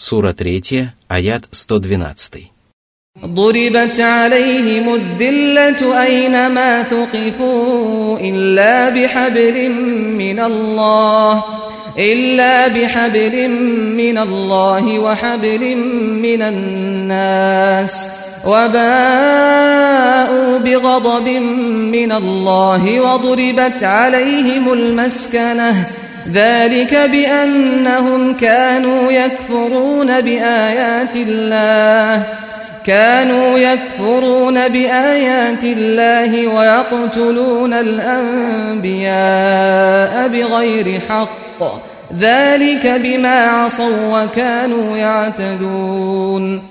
Сура 3, аят 112. ضربت عليهم الذلة أينما ثقفوا إلا بحبل من الله إلا بحبل من الله وحبل من الناس وباءوا بغضب من الله وضربت عليهم المسكنة ذلك بأنهم كانوا يكفرون بآيات الله كانوا يكفرون بآيات الله ويقتلون الأنبياء بغير حق ذلك بما عصوا وكانوا يعتدون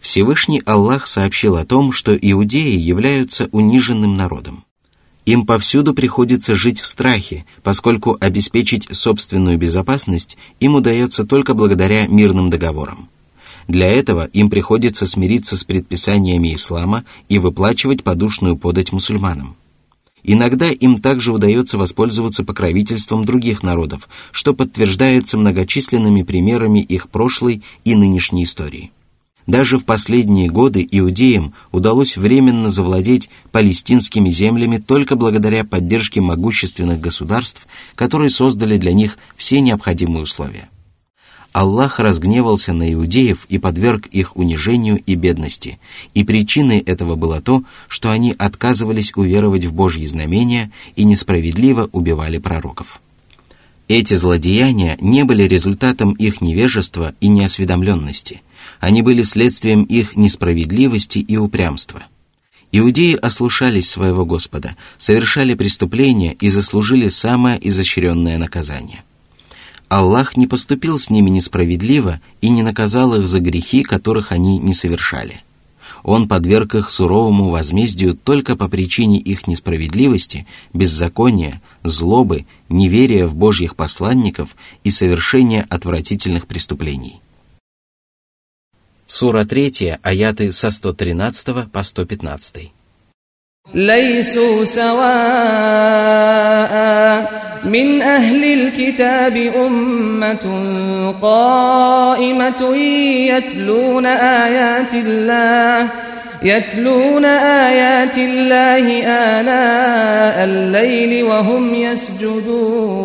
Всевышний Аллах сообщил о том, что иудеи являются униженным народом. Им повсюду приходится жить в страхе, поскольку обеспечить собственную безопасность им удается только благодаря мирным договорам. Для этого им приходится смириться с предписаниями ислама и выплачивать подушную подать мусульманам. Иногда им также удается воспользоваться покровительством других народов, что подтверждается многочисленными примерами их прошлой и нынешней истории. Даже в последние годы иудеям удалось временно завладеть палестинскими землями только благодаря поддержке могущественных государств, которые создали для них все необходимые условия. Аллах разгневался на иудеев и подверг их унижению и бедности, и причиной этого было то, что они отказывались уверовать в Божьи знамения и несправедливо убивали пророков. Эти злодеяния не были результатом их невежества и неосведомленности, они были следствием их несправедливости и упрямства. Иудеи ослушались своего Господа, совершали преступления и заслужили самое изощренное наказание. Аллах не поступил с ними несправедливо и не наказал их за грехи, которых они не совершали. Он подверг их суровому возмездию только по причине их несправедливости, беззакония, злобы, неверия в Божьих посланников и совершения отвратительных преступлений. Сура 3, аяты со 113 по 115. ليسوا سواء من أهل الكتاب أمة قائمة يتلون آيات الله يتلون آيات الله آناء الليل وهم يسجدون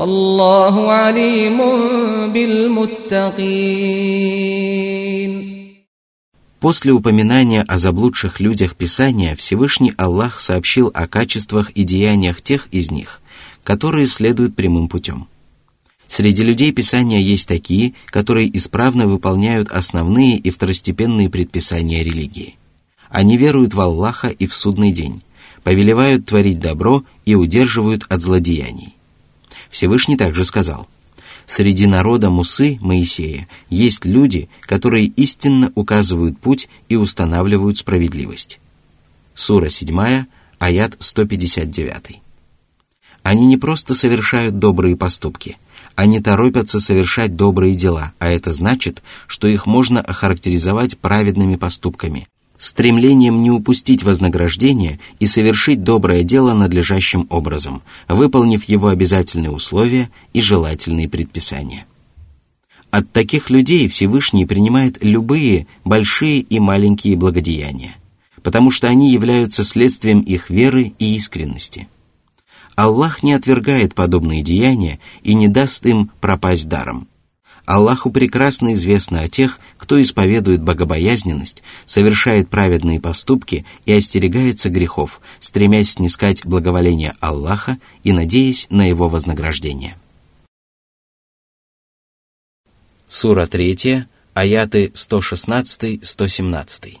والله عليم بالمتقين После упоминания о заблудших людях Писания Всевышний Аллах сообщил о качествах и деяниях тех из них, которые следуют прямым путем. Среди людей Писания есть такие, которые исправно выполняют основные и второстепенные предписания религии. Они веруют в Аллаха и в судный день, повелевают творить добро и удерживают от злодеяний. Всевышний также сказал – Среди народа Мусы, Моисея, есть люди, которые истинно указывают путь и устанавливают справедливость. Сура 7, аят 159. Они не просто совершают добрые поступки, они торопятся совершать добрые дела, а это значит, что их можно охарактеризовать праведными поступками, стремлением не упустить вознаграждение и совершить доброе дело надлежащим образом, выполнив его обязательные условия и желательные предписания. От таких людей Всевышний принимает любые большие и маленькие благодеяния, потому что они являются следствием их веры и искренности. Аллах не отвергает подобные деяния и не даст им пропасть даром – Аллаху прекрасно известно о тех, кто исповедует богобоязненность, совершает праведные поступки и остерегается грехов, стремясь снискать благоволение Аллаха и надеясь на его вознаграждение. Сура 3, аяты 116-117.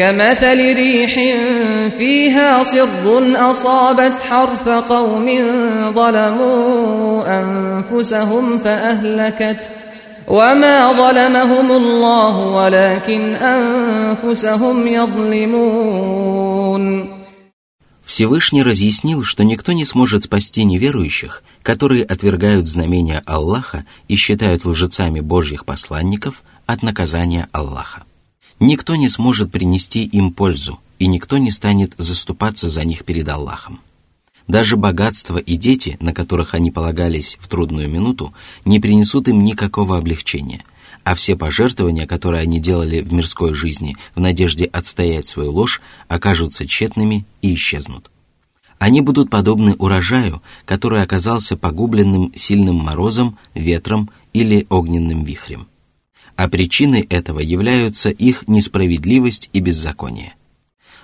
كمثل ريح فيها صر أصابت حرث قوم ظلموا أنفسهم فأهلكت وما ظلمهم الله ولكن أنفسهم يظلمون Всевышний разъяснил, что никто не сможет спасти неверующих, которые отвергают знамения Аллаха и считают лжецами Божьих посланников от наказания Аллаха. Никто не сможет принести им пользу, и никто не станет заступаться за них перед Аллахом. Даже богатство и дети, на которых они полагались в трудную минуту, не принесут им никакого облегчения, а все пожертвования, которые они делали в мирской жизни в надежде отстоять свою ложь, окажутся тщетными и исчезнут. Они будут подобны урожаю, который оказался погубленным сильным морозом, ветром или огненным вихрем а причиной этого являются их несправедливость и беззаконие.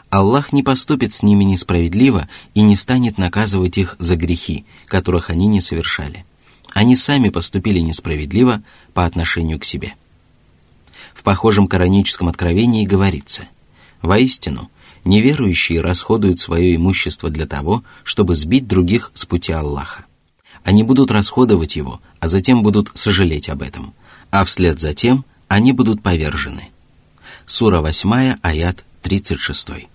Аллах не поступит с ними несправедливо и не станет наказывать их за грехи, которых они не совершали. Они сами поступили несправедливо по отношению к себе. В похожем кораническом откровении говорится «Воистину, неверующие расходуют свое имущество для того, чтобы сбить других с пути Аллаха. Они будут расходовать его, а затем будут сожалеть об этом – а вслед за тем они будут повержены. Сура 8, аят 36.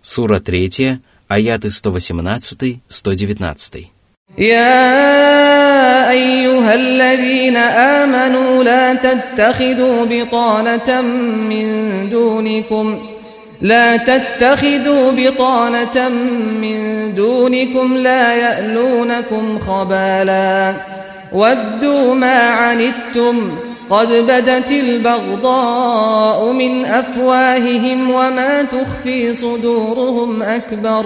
Сура 3, аяты 118-119. يا أيها الذين آمنوا لا تتخذوا بطانة من دونكم لا تتخذوا بطانة من دونكم لا يألونكم خبالاً ودوا ما عنتم قد بدت البغضاء من أفواههم وما تخفي صدورهم أكبر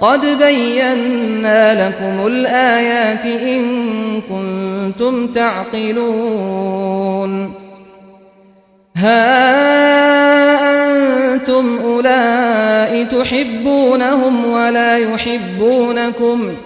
قد بينا لكم الآيات إن كنتم تعقلون ها أنتم أولئك تحبونهم ولا يحبونكم ۖ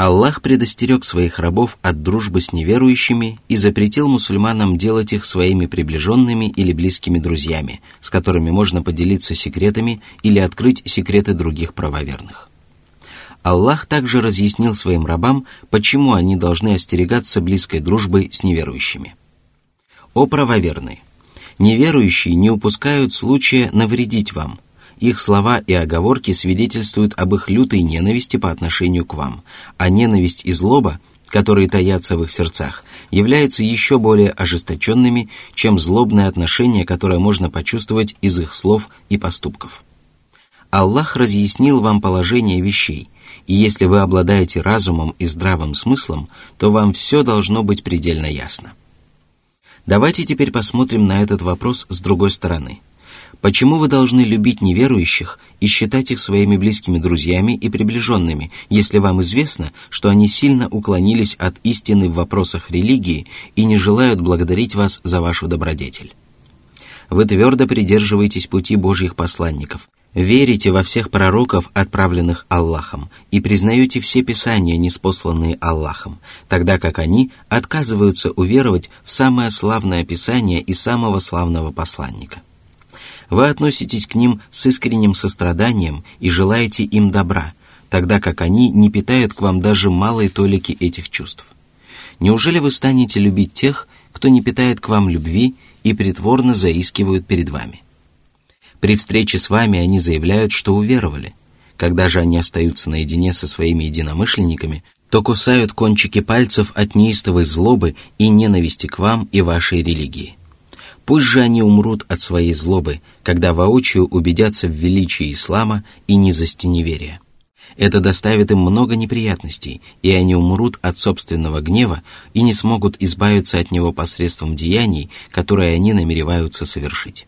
Аллах предостерег своих рабов от дружбы с неверующими и запретил мусульманам делать их своими приближенными или близкими друзьями, с которыми можно поделиться секретами или открыть секреты других правоверных. Аллах также разъяснил своим рабам, почему они должны остерегаться близкой дружбы с неверующими. О правоверные! Неверующие не упускают случая навредить вам – их слова и оговорки свидетельствуют об их лютой ненависти по отношению к вам, а ненависть и злоба, которые таятся в их сердцах, являются еще более ожесточенными, чем злобное отношение, которое можно почувствовать из их слов и поступков. Аллах разъяснил вам положение вещей, и если вы обладаете разумом и здравым смыслом, то вам все должно быть предельно ясно. Давайте теперь посмотрим на этот вопрос с другой стороны – Почему вы должны любить неверующих и считать их своими близкими друзьями и приближенными, если вам известно, что они сильно уклонились от истины в вопросах религии и не желают благодарить вас за вашу добродетель? Вы твердо придерживаетесь пути Божьих посланников, верите во всех пророков, отправленных Аллахом, и признаете все писания, неспосланные Аллахом, тогда как они отказываются уверовать в самое славное писание и самого славного посланника. Вы относитесь к ним с искренним состраданием и желаете им добра, тогда как они не питают к вам даже малой толики этих чувств. Неужели вы станете любить тех, кто не питает к вам любви и притворно заискивают перед вами? При встрече с вами они заявляют, что уверовали. Когда же они остаются наедине со своими единомышленниками, то кусают кончики пальцев от неистовой злобы и ненависти к вам и вашей религии. Пусть же они умрут от своей злобы, когда воочию убедятся в величии ислама и низости неверия. Это доставит им много неприятностей, и они умрут от собственного гнева и не смогут избавиться от него посредством деяний, которые они намереваются совершить.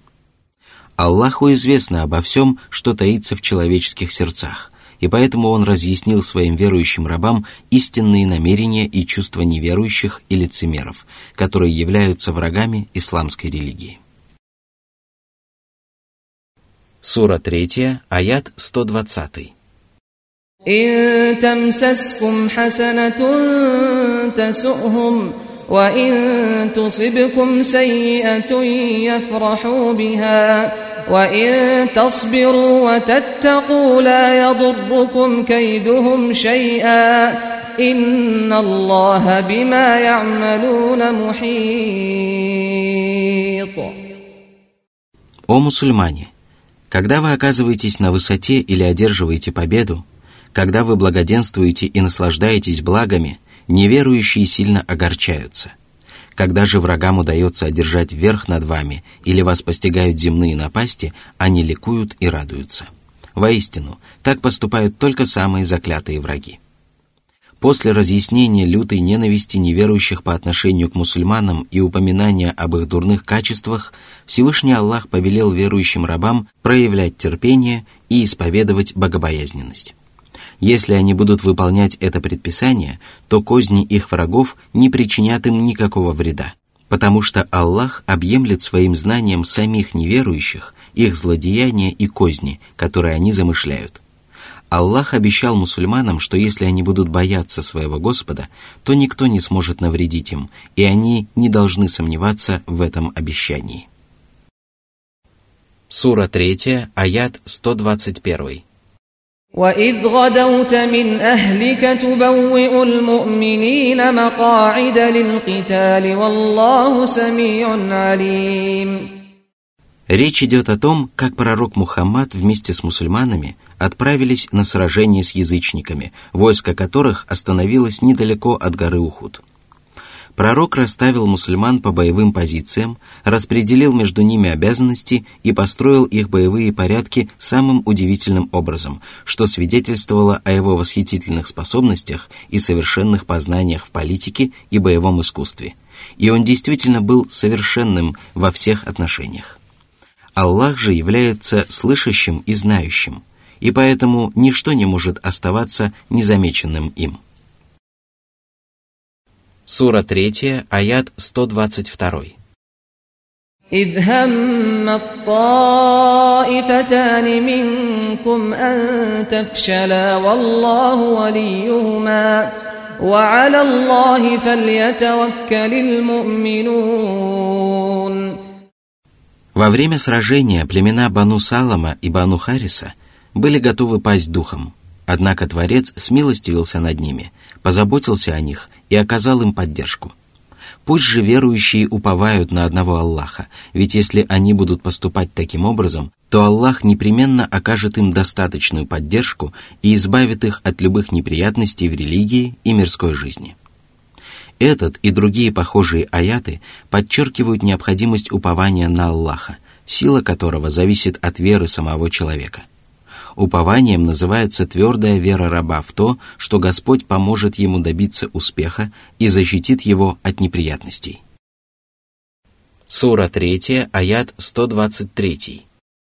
Аллаху известно обо всем, что таится в человеческих сердцах, и поэтому Он разъяснил своим верующим рабам истинные намерения и чувства неверующих и лицемеров, которые являются врагами исламской религии. Сура 3, аят 120. إن تمسسكم حسنة تسؤهم وإن تصبكم سيئة يفرحوا بها وإن تصبروا وتتقوا لا يضركم كيدهم شيئا إن الله بما يعملون محيط О мусульмане! Когда вы оказываетесь на высоте или одерживаете победу, Когда вы благоденствуете и наслаждаетесь благами, неверующие сильно огорчаются. Когда же врагам удается одержать верх над вами или вас постигают земные напасти, они ликуют и радуются. Воистину, так поступают только самые заклятые враги. После разъяснения лютой ненависти неверующих по отношению к мусульманам и упоминания об их дурных качествах, Всевышний Аллах повелел верующим рабам проявлять терпение и исповедовать богобоязненность. Если они будут выполнять это предписание, то козни их врагов не причинят им никакого вреда, потому что Аллах объемлет своим знанием самих неверующих, их злодеяния и козни, которые они замышляют. Аллах обещал мусульманам, что если они будут бояться своего Господа, то никто не сможет навредить им, и они не должны сомневаться в этом обещании. Сура 3, аят 121. وإذ غدوت من أهلك تبوئ المؤمنين مقاعد للقتال والله سميع عليم Речь идет о том, как пророк Мухаммад вместе с мусульманами отправились на сражение с язычниками, войско которых остановилось недалеко от горы Ухуд. Пророк расставил мусульман по боевым позициям, распределил между ними обязанности и построил их боевые порядки самым удивительным образом, что свидетельствовало о его восхитительных способностях и совершенных познаниях в политике и боевом искусстве. И он действительно был совершенным во всех отношениях. Аллах же является слышащим и знающим, и поэтому ничто не может оставаться незамеченным им. Сура 3, аят 122. إذ هم الطائفتان منكم أن تفشلا والله وليهما وعلى الله فليتوكل المؤمنون Во время сражения племена Бану Салама и Бану Хариса были готовы пасть духом, однако Творец смилостивился над ними, позаботился о них и оказал им поддержку. Пусть же верующие уповают на одного Аллаха, ведь если они будут поступать таким образом, то Аллах непременно окажет им достаточную поддержку и избавит их от любых неприятностей в религии и мирской жизни. Этот и другие похожие аяты подчеркивают необходимость упования на Аллаха, сила которого зависит от веры самого человека. Упованием называется твердая вера раба в то, что Господь поможет ему добиться успеха и защитит его от неприятностей. Сура 3, аят 123.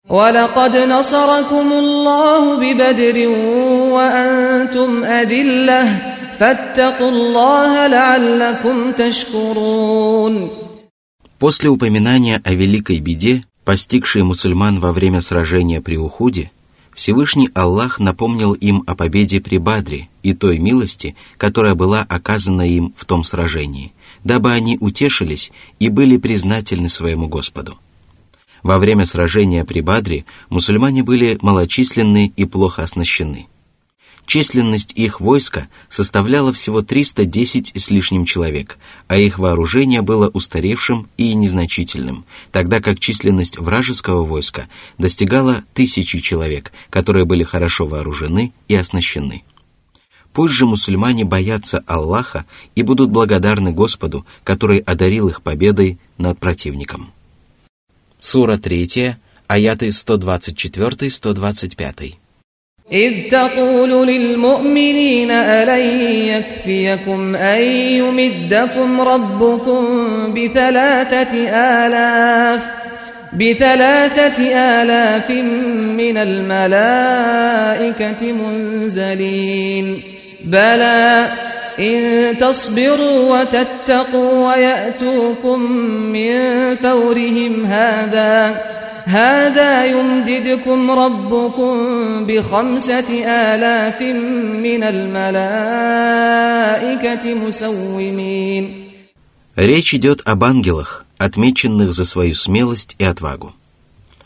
ولقد نصركم الله ببدر وأنتم أذلة فاتقوا الله لعلكم تشكرون После упоминания о великой беде, постигшей мусульман во время сражения при Ухуде, Всевышний Аллах напомнил им о победе при Бадре и той милости, которая была оказана им в том сражении, дабы они утешились и были признательны своему Господу. Во время сражения при Бадре мусульмане были малочисленны и плохо оснащены – Численность их войска составляла всего 310 с лишним человек, а их вооружение было устаревшим и незначительным, тогда как численность вражеского войска достигала тысячи человек, которые были хорошо вооружены и оснащены. Пусть же мусульмане боятся Аллаха и будут благодарны Господу, который одарил их победой над противником. Сура 3, аяты 124-125. إذ تقول للمؤمنين ألن يكفيكم أن يمدكم ربكم بثلاثة آلاف بثلاثة آلاف من الملائكة منزلين. بلى إن تصبروا وتتقوا ويأتوكم من فورهم هذا هذا يمددكم ربكم بخمسة آلاف من الملائكة مسومين Речь идет об ангелах, отмеченных за свою смелость и отвагу.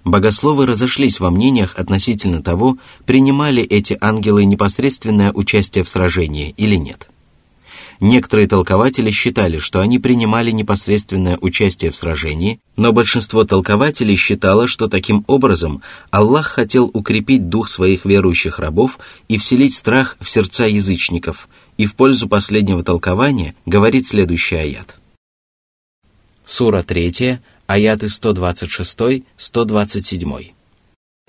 Богословы разошлись во мнениях относительно того, принимали эти ангелы непосредственное участие в сражении или нет – Некоторые толкователи считали, что они принимали непосредственное участие в сражении, но большинство толкователей считало, что таким образом Аллах хотел укрепить дух своих верующих рабов и вселить страх в сердца язычников, и в пользу последнего толкования говорит следующий аят. Сура 3, аяты 126-127.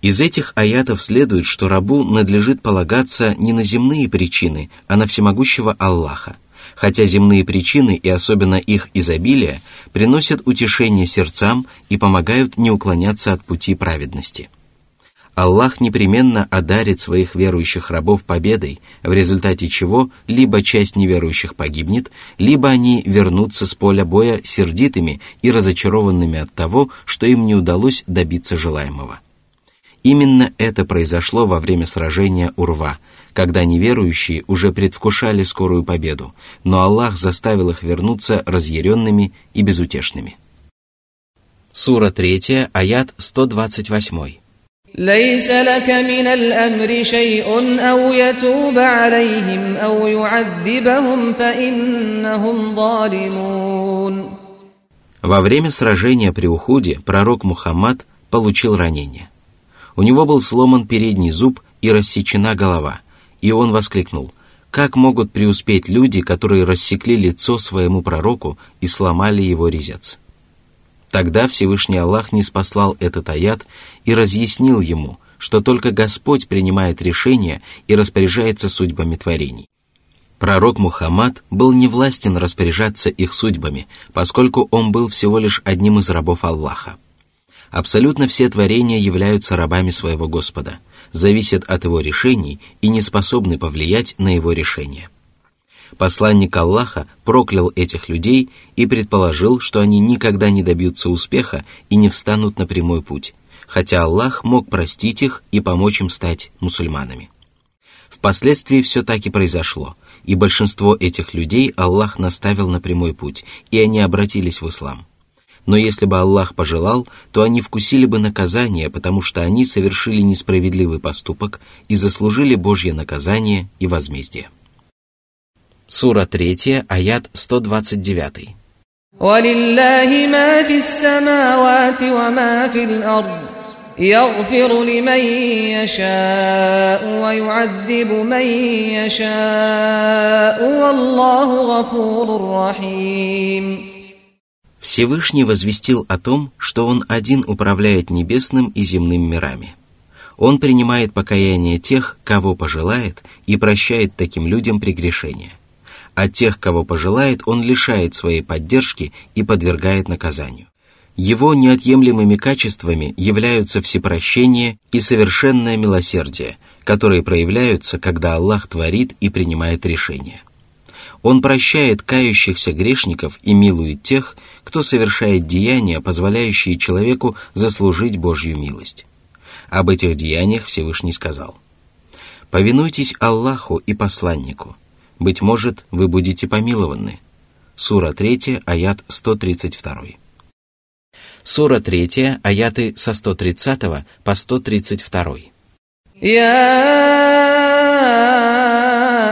Из этих аятов следует, что рабу надлежит полагаться не на земные причины, а на всемогущего Аллаха, хотя земные причины и особенно их изобилие приносят утешение сердцам и помогают не уклоняться от пути праведности. Аллах непременно одарит своих верующих рабов победой, в результате чего либо часть неверующих погибнет, либо они вернутся с поля боя сердитыми и разочарованными от того, что им не удалось добиться желаемого. Именно это произошло во время сражения Урва, когда неверующие уже предвкушали скорую победу, но Аллах заставил их вернуться разъяренными и безутешными. Сура 3, аят 128. ليس لك من الأمر شيء أو يتوب عليهم أو يعذبهم فإنهم ظالمون Во время сражения при Ухуде пророк Мухаммад получил ранение – у него был сломан передний зуб и рассечена голова, и он воскликнул, «Как могут преуспеть люди, которые рассекли лицо своему пророку и сломали его резец?» Тогда Всевышний Аллах не спаслал этот аят и разъяснил ему, что только Господь принимает решения и распоряжается судьбами творений. Пророк Мухаммад был не властен распоряжаться их судьбами, поскольку он был всего лишь одним из рабов Аллаха. Абсолютно все творения являются рабами своего Господа, зависят от его решений и не способны повлиять на его решения. Посланник Аллаха проклял этих людей и предположил, что они никогда не добьются успеха и не встанут на прямой путь, хотя Аллах мог простить их и помочь им стать мусульманами. Впоследствии все так и произошло, и большинство этих людей Аллах наставил на прямой путь, и они обратились в ислам – но если бы Аллах пожелал, то они вкусили бы наказание, потому что они совершили несправедливый поступок и заслужили Божье наказание и возмездие. Сура 3, аят 129. ولله ما في السماوات وما في الأرض يغفر لمن يشاء ويعذب من يشاء والله غفور رحيم Всевышний возвестил о том, что Он один управляет небесным и земным мирами. Он принимает покаяние тех, кого пожелает, и прощает таким людям прегрешения. А тех, кого пожелает, Он лишает своей поддержки и подвергает наказанию. Его неотъемлемыми качествами являются всепрощение и совершенное милосердие, которые проявляются, когда Аллах творит и принимает решения. Он прощает кающихся грешников и милует тех, кто совершает деяния, позволяющие человеку заслужить Божью милость. Об этих деяниях Всевышний сказал. «Повинуйтесь Аллаху и посланнику. Быть может, вы будете помилованы. Сура 3, аят 132. Сура 3, аяты со 130 по 132. يا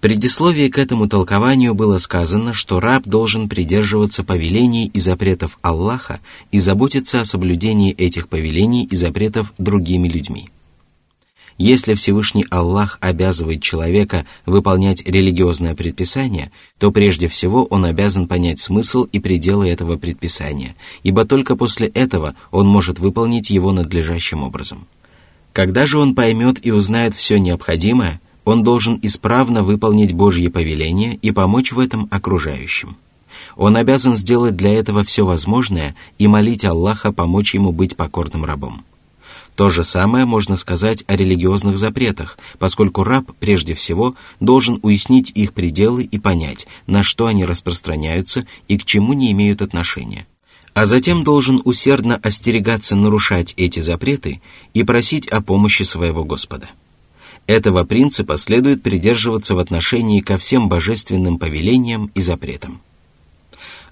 В предисловии к этому толкованию было сказано, что раб должен придерживаться повелений и запретов Аллаха и заботиться о соблюдении этих повелений и запретов другими людьми. Если Всевышний Аллах обязывает человека выполнять религиозное предписание, то прежде всего он обязан понять смысл и пределы этого предписания, ибо только после этого он может выполнить его надлежащим образом. Когда же он поймет и узнает все необходимое – он должен исправно выполнить Божьи повеления и помочь в этом окружающим. Он обязан сделать для этого все возможное и молить Аллаха помочь ему быть покорным рабом. То же самое можно сказать о религиозных запретах, поскольку раб, прежде всего, должен уяснить их пределы и понять, на что они распространяются и к чему не имеют отношения. А затем должен усердно остерегаться нарушать эти запреты и просить о помощи своего Господа. Этого принципа следует придерживаться в отношении ко всем божественным повелениям и запретам.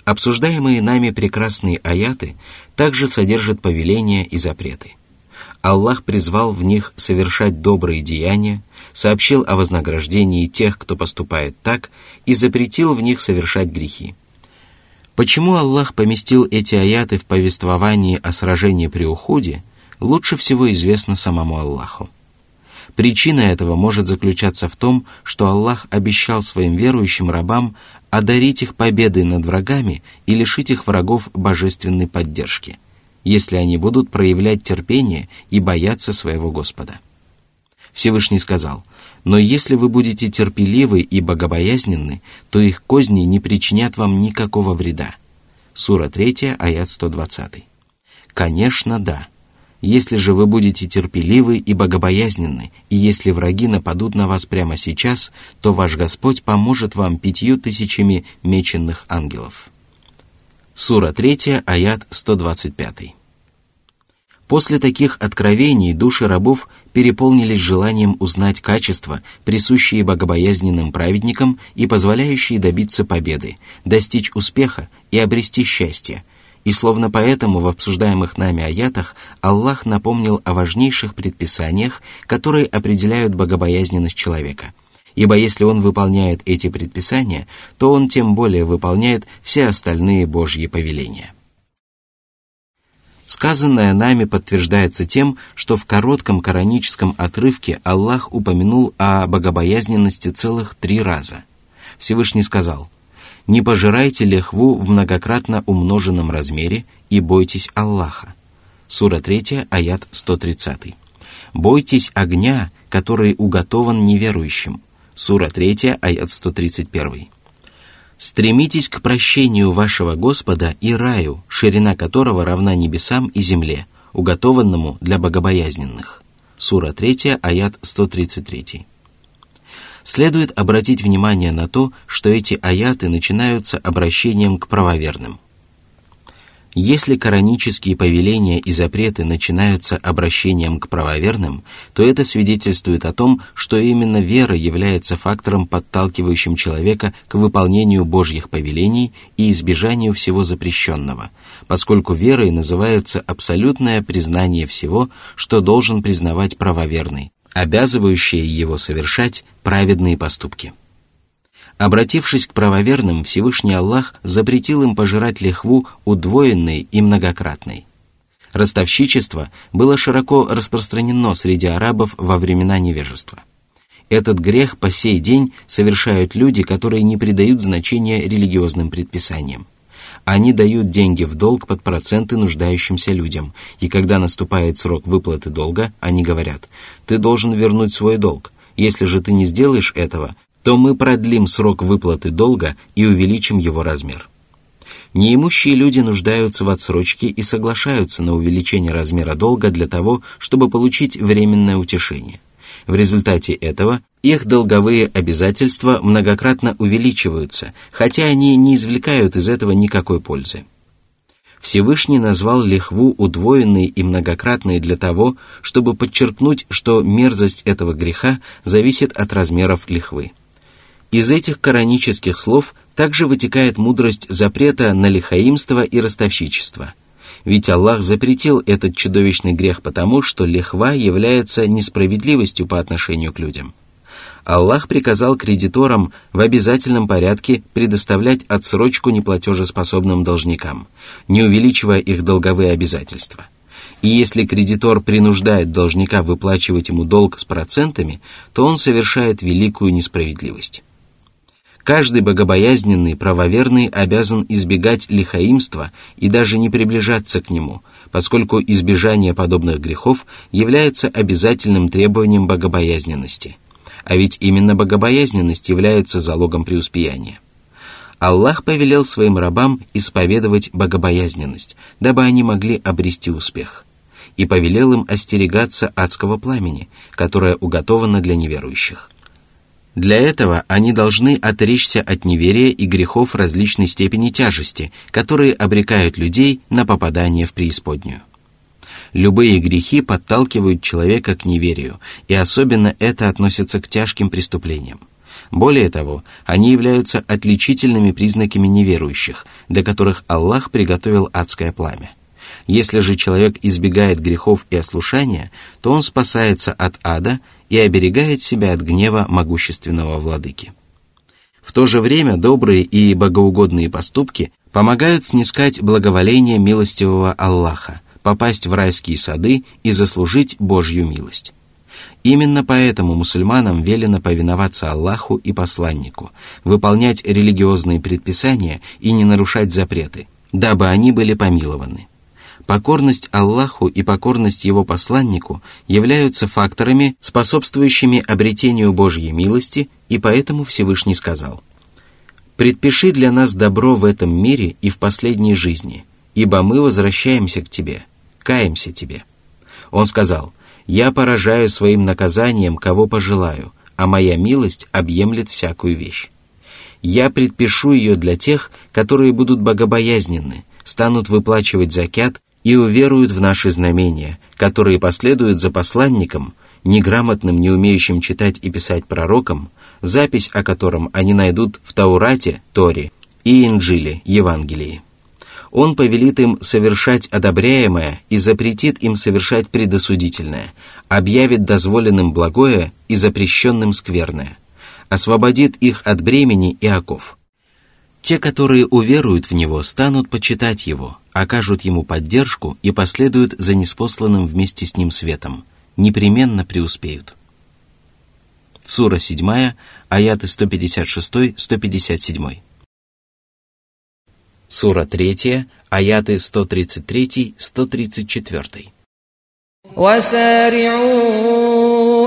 Обсуждаемые нами прекрасные аяты также содержат повеления и запреты. Аллах призвал в них совершать добрые деяния, сообщил о вознаграждении тех, кто поступает так, и запретил в них совершать грехи. Почему Аллах поместил эти аяты в повествовании о сражении при уходе, лучше всего известно самому Аллаху. Причина этого может заключаться в том, что Аллах обещал своим верующим рабам одарить их победой над врагами и лишить их врагов божественной поддержки, если они будут проявлять терпение и бояться своего Господа. Всевышний сказал, «Но если вы будете терпеливы и богобоязненны, то их козни не причинят вам никакого вреда». Сура 3, аят 120. Конечно, да. Если же вы будете терпеливы и богобоязненны, и если враги нападут на вас прямо сейчас, то ваш Господь поможет вам пятью тысячами меченных ангелов. Сура 3, аят 125. После таких откровений души рабов переполнились желанием узнать качества, присущие богобоязненным праведникам и позволяющие добиться победы, достичь успеха и обрести счастье – и словно поэтому в обсуждаемых нами аятах Аллах напомнил о важнейших предписаниях, которые определяют богобоязненность человека. Ибо если он выполняет эти предписания, то он тем более выполняет все остальные Божьи повеления. Сказанное нами подтверждается тем, что в коротком кораническом отрывке Аллах упомянул о богобоязненности целых три раза. Всевышний сказал – не пожирайте лехву в многократно умноженном размере и бойтесь Аллаха. Сура 3, аят 130. Бойтесь огня, который уготован неверующим. Сура 3, аят 131. Стремитесь к прощению вашего Господа и раю, ширина которого равна небесам и земле, уготованному для богобоязненных. Сура 3, аят 133 следует обратить внимание на то, что эти аяты начинаются обращением к правоверным. Если коранические повеления и запреты начинаются обращением к правоверным, то это свидетельствует о том, что именно вера является фактором, подталкивающим человека к выполнению Божьих повелений и избежанию всего запрещенного, поскольку верой называется абсолютное признание всего, что должен признавать правоверный, обязывающее его совершать праведные поступки. Обратившись к правоверным, Всевышний Аллах запретил им пожирать лихву удвоенной и многократной. Ростовщичество было широко распространено среди арабов во времена невежества. Этот грех по сей день совершают люди, которые не придают значения религиозным предписаниям. Они дают деньги в долг под проценты нуждающимся людям, и когда наступает срок выплаты долга, они говорят, «Ты должен вернуть свой долг. Если же ты не сделаешь этого, то мы продлим срок выплаты долга и увеличим его размер. Неимущие люди нуждаются в отсрочке и соглашаются на увеличение размера долга для того, чтобы получить временное утешение. В результате этого их долговые обязательства многократно увеличиваются, хотя они не извлекают из этого никакой пользы. Всевышний назвал лихву удвоенной и многократной для того, чтобы подчеркнуть, что мерзость этого греха зависит от размеров лихвы. Из этих коранических слов также вытекает мудрость запрета на лихаимство и ростовщичество. Ведь Аллах запретил этот чудовищный грех потому, что лихва является несправедливостью по отношению к людям. Аллах приказал кредиторам в обязательном порядке предоставлять отсрочку неплатежеспособным должникам, не увеличивая их долговые обязательства. И если кредитор принуждает должника выплачивать ему долг с процентами, то он совершает великую несправедливость. Каждый богобоязненный, правоверный обязан избегать лихаимства и даже не приближаться к нему, поскольку избежание подобных грехов является обязательным требованием богобоязненности. А ведь именно богобоязненность является залогом преуспеяния. Аллах повелел своим рабам исповедовать богобоязненность, дабы они могли обрести успех, и повелел им остерегаться адского пламени, которое уготовано для неверующих – для этого они должны отречься от неверия и грехов различной степени тяжести, которые обрекают людей на попадание в преисподнюю. Любые грехи подталкивают человека к неверию, и особенно это относится к тяжким преступлениям. Более того, они являются отличительными признаками неверующих, для которых Аллах приготовил адское пламя. Если же человек избегает грехов и ослушания, то он спасается от ада и оберегает себя от гнева могущественного владыки. В то же время добрые и богоугодные поступки помогают снискать благоволение милостивого Аллаха, попасть в райские сады и заслужить Божью милость. Именно поэтому мусульманам велено повиноваться Аллаху и посланнику, выполнять религиозные предписания и не нарушать запреты, дабы они были помилованы. Покорность Аллаху и покорность Его посланнику являются факторами, способствующими обретению Божьей милости, и поэтому Всевышний сказал «Предпиши для нас добро в этом мире и в последней жизни, ибо мы возвращаемся к Тебе, каемся Тебе». Он сказал «Я поражаю своим наказанием, кого пожелаю, а моя милость объемлет всякую вещь. Я предпишу ее для тех, которые будут богобоязненны, станут выплачивать закят и уверуют в наши знамения, которые последуют за посланником, неграмотным, не умеющим читать и писать пророком, запись о котором они найдут в Таурате, Торе и Инджиле, Евангелии. Он повелит им совершать одобряемое и запретит им совершать предосудительное, объявит дозволенным благое и запрещенным скверное, освободит их от бремени и оков. Те, которые уверуют в Него, станут почитать Его, окажут Ему поддержку и последуют за неспосланным вместе с Ним светом, непременно преуспеют. Сура 7, аяты 156-157. Сура 3, аяты 133-134.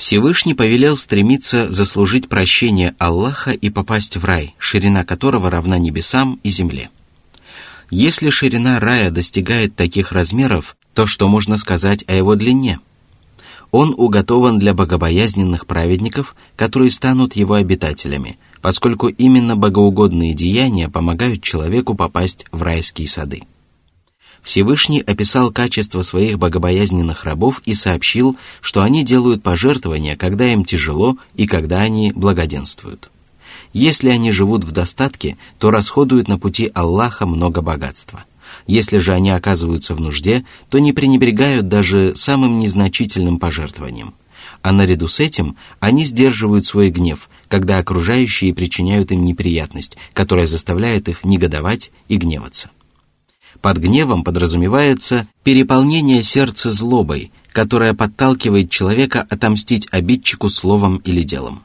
Всевышний повелел стремиться заслужить прощение Аллаха и попасть в рай, ширина которого равна небесам и земле. Если ширина рая достигает таких размеров, то что можно сказать о его длине? Он уготован для богобоязненных праведников, которые станут его обитателями, поскольку именно богоугодные деяния помогают человеку попасть в райские сады. Всевышний описал качество своих богобоязненных рабов и сообщил, что они делают пожертвования, когда им тяжело и когда они благоденствуют. Если они живут в достатке, то расходуют на пути Аллаха много богатства. Если же они оказываются в нужде, то не пренебрегают даже самым незначительным пожертвованием. а наряду с этим они сдерживают свой гнев, когда окружающие причиняют им неприятность, которая заставляет их негодовать и гневаться. Под гневом подразумевается переполнение сердца злобой, которая подталкивает человека отомстить обидчику словом или делом.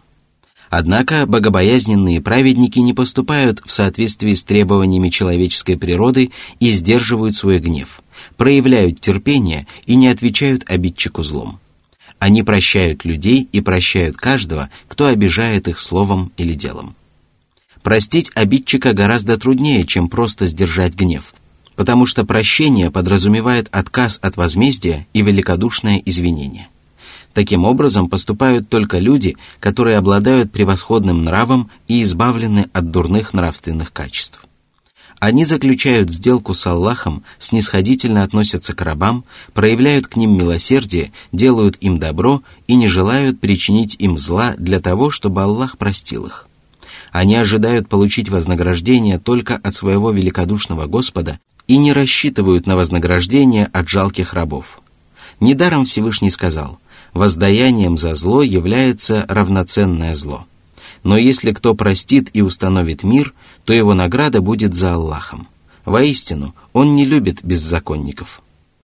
Однако богобоязненные праведники не поступают в соответствии с требованиями человеческой природы и сдерживают свой гнев, проявляют терпение и не отвечают обидчику злом. Они прощают людей и прощают каждого, кто обижает их словом или делом. Простить обидчика гораздо труднее, чем просто сдержать гнев, потому что прощение подразумевает отказ от возмездия и великодушное извинение. Таким образом поступают только люди, которые обладают превосходным нравом и избавлены от дурных нравственных качеств. Они заключают сделку с Аллахом, снисходительно относятся к рабам, проявляют к ним милосердие, делают им добро и не желают причинить им зла для того, чтобы Аллах простил их. Они ожидают получить вознаграждение только от своего великодушного Господа и не рассчитывают на вознаграждение от жалких рабов. Недаром Всевышний сказал – воздаянием за зло является равноценное зло. Но если кто простит и установит мир, то его награда будет за Аллахом. Воистину, он не любит беззаконников –